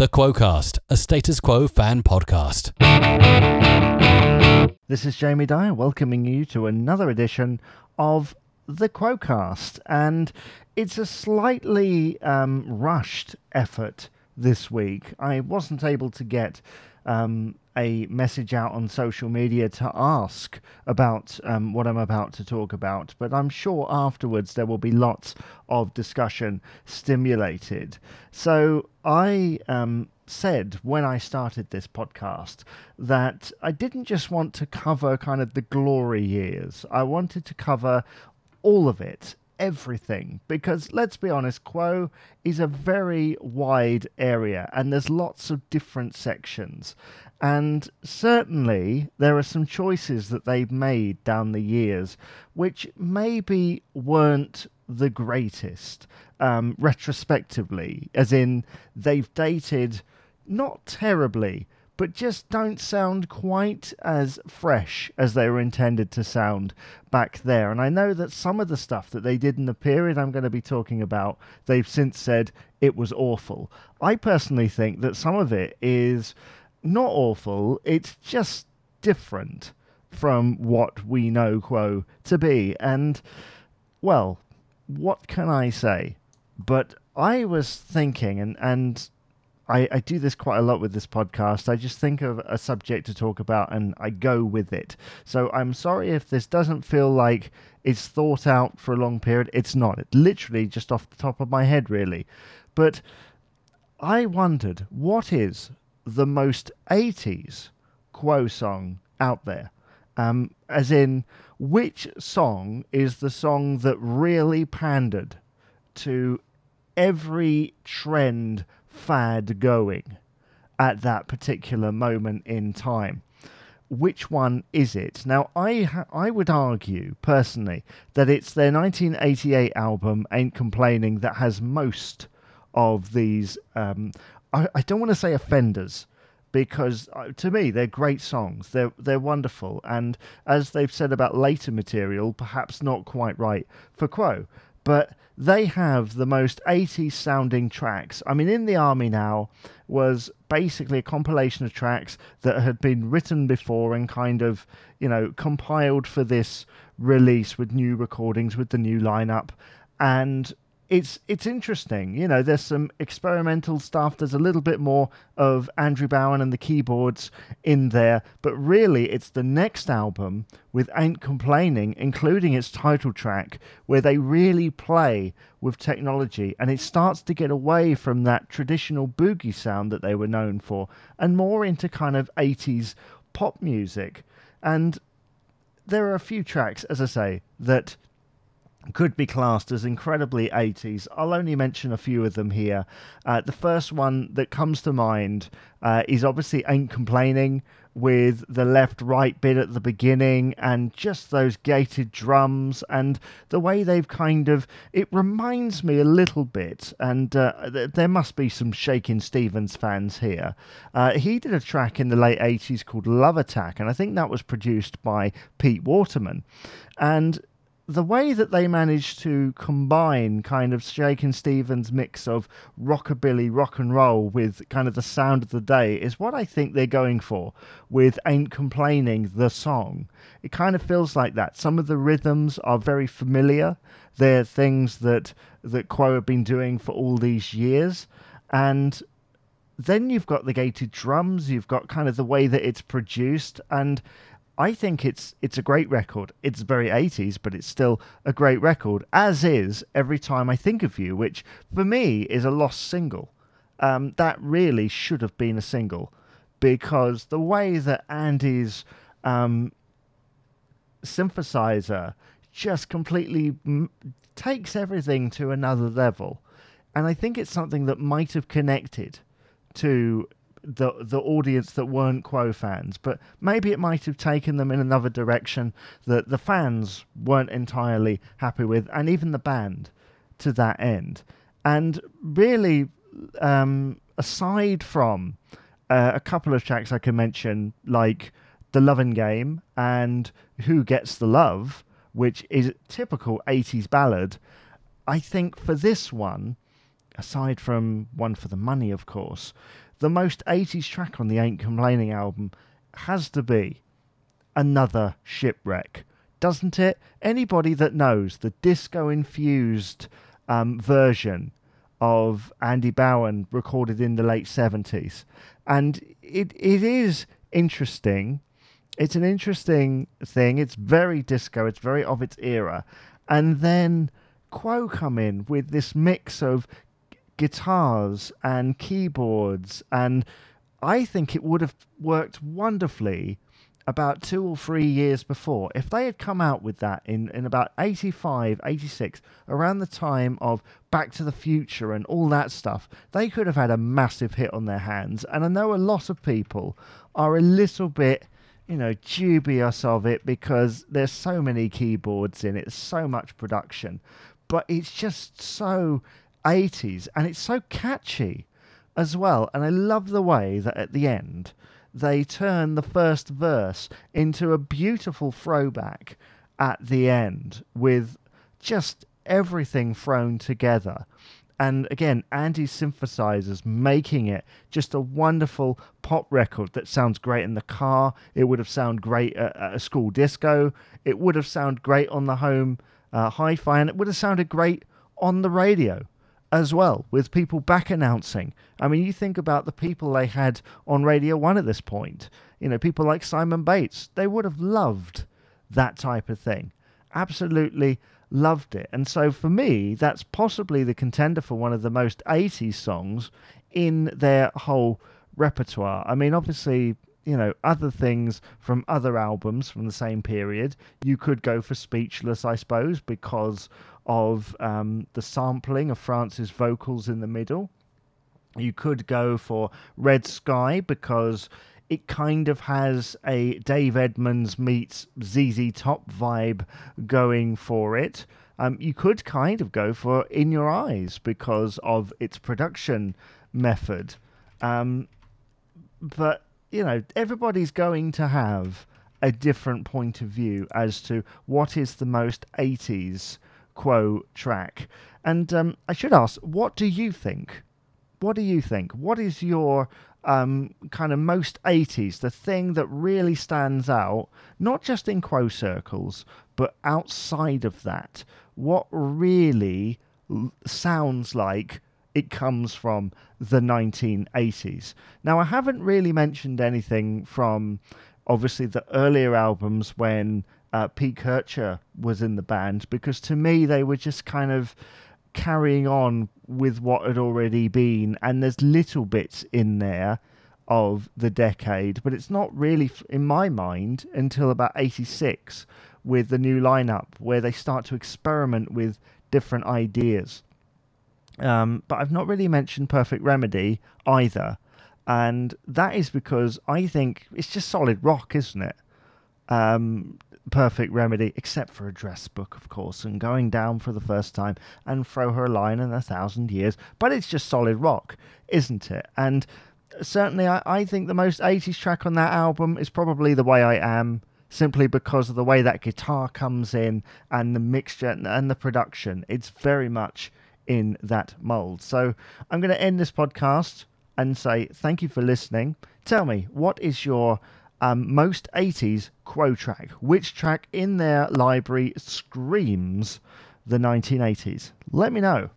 The Quocast, a status quo fan podcast. This is Jamie Dyer welcoming you to another edition of the Quocast, and it's a slightly um, rushed effort this week. I wasn't able to get um, a message out on social media to ask about um, what I'm about to talk about, but I'm sure afterwards there will be lots of discussion stimulated. So I um, said when I started this podcast that I didn't just want to cover kind of the glory years, I wanted to cover all of it everything because let's be honest, Quo is a very wide area and there's lots of different sections. And certainly there are some choices that they've made down the years which maybe weren't the greatest um, retrospectively, as in they've dated not terribly, but just don't sound quite as fresh as they were intended to sound back there. And I know that some of the stuff that they did in the period I'm going to be talking about, they've since said it was awful. I personally think that some of it is not awful, it's just different from what we know Quo to be. And, well, what can I say? But I was thinking, and, and I, I do this quite a lot with this podcast. I just think of a subject to talk about and I go with it. So I'm sorry if this doesn't feel like it's thought out for a long period. It's not. It's literally just off the top of my head, really. But I wondered what is the most 80s Quo song out there? Um, as in, which song is the song that really pandered to every trend fad going at that particular moment in time. Which one is it? Now, I I would argue personally that it's their 1988 album "Ain't Complaining" that has most of these. Um, I, I don't want to say offenders because uh, to me they're great songs. They're they're wonderful, and as they've said about later material, perhaps not quite right for Quo, but they have the most 80s sounding tracks. I mean, In the Army Now was basically a compilation of tracks that had been written before and kind of, you know, compiled for this release with new recordings with the new lineup. And it's it's interesting. You know, there's some experimental stuff. There's a little bit more of Andrew Bown and the keyboards in there, but really, it's the next album with Ain't Complaining, including its title track, where they really play with technology, and it starts to get away from that traditional boogie sound that they were known for, and more into kind of 80s pop music. And there are a few tracks, as I say, that could be classed as incredibly 80s. I'll only mention a few of them here. Uh, the first one that comes to mind uh, is obviously Ain't Complaining with the left right bit at the beginning and just those gated drums and the way they've kind of. It reminds me a little bit, and uh, th- there must be some Shakin' Stevens fans here. Uh, he did a track in the late 80s called Love Attack, and I think that was produced by Pete Waterman. And the way that they managed to combine kind of Shakin' Stevens' mix of rockabilly, rock and roll with kind of the sound of the day is what I think they're going for with Ain't Complaining, the song. It kind of feels like that. Some of the rhythms are very familiar. They're things that, that Quo have been doing for all these years. And then you've got the gated drums, you've got kind of the way that it's produced, and I think it's it's a great record. It's very 80s, but it's still a great record, as is Every Time I Think of You, which for me is a lost single. Um, that really should have been a single because the way that Andy's um, synthesizer just completely m- takes everything to another level. And I think it's something that might have connected to the the audience that weren't Quo fans, but maybe it might have taken them in another direction that the fans weren't entirely happy with, and even the band to that end. And really, um, aside from uh, a couple of tracks I can mention, like The Loving Game and Who Gets the Love, which is a typical 80s ballad, I think for this one, aside from One for the Money, of course, the most 80s track on the Ain't Complaining album has to be Another Shipwreck, doesn't it? Anybody that knows the disco infused um, version of Andy Bown recorded in the late 70s. And it, it is interesting. It's an interesting thing. It's very disco, it's very of its era. And then Quo come in with this mix of guitars and keyboards and I think it would have worked wonderfully about two or three years before. If they had come out with that in, in about 85, 86, around the time of Back to the Future and all that stuff, they could have had a massive hit on their hands. And I know a lot of people are a little bit, you know, dubious of it because there's so many keyboards in it, so much production. But it's just so 80s and it's so catchy as well. And I love the way that at the end they turn the first verse into a beautiful throwback at the end with just everything thrown together. And again, Andy's synthesizers making it just a wonderful pop record that sounds great in the car. It would have sounded great at, at a school disco. It would have sounded great on the home uh, hi-fi, and it would have sounded great on the radio as well, with people back announcing. I mean, you think about the people they had on Radio 1 at this point. You know, people like Simon Bates. They would have loved that type of thing. Absolutely loved it. And so for me, that's possibly the contender for one of the most 80s songs in their whole repertoire. I mean, obviously, you know, other things from other albums from the same period. You could go for Speechless, I suppose, because of um, the sampling of Francis' vocals in the middle. You could go for Red Sky because it kind of has a Dave Edmunds meets ZZ Top vibe going for it. Um, you could kind of go for In Your Eyes because of its production method. Um, but, you know, everybody's going to have a different point of view as to what is the most 80s Quo track. And um, I should ask, what do you think? What do you think? What is your um, kind of most 80s, the thing that really stands out, not just in Quo circles, but outside of that? What really sounds like it comes from the 1980s? Now, I haven't really mentioned anything from obviously the earlier albums when uh, Pete Kircher was in the band because to me they were just kind of carrying on with what had already been, and there's little bits in there of the decade, but it's not really, in my mind, until about 86 with the new lineup where they start to experiment with different ideas. Um, but I've not really mentioned Perfect Remedy either. And that is because I think it's just solid rock, isn't it? Um, perfect remedy, except for Address Book, of course, and going down for the first time and throw her a line in a thousand years. But it's just solid rock, isn't it? And certainly, I, I think the most 80s track on that album is probably The Way I Am, simply because of the way that guitar comes in and the mixture and the production. It's very much in that mold. So I'm going to end this podcast and say thank you for listening. Tell me, what is your um, most 80s Quo track. Which track in their library screams the 1980s? Let me know.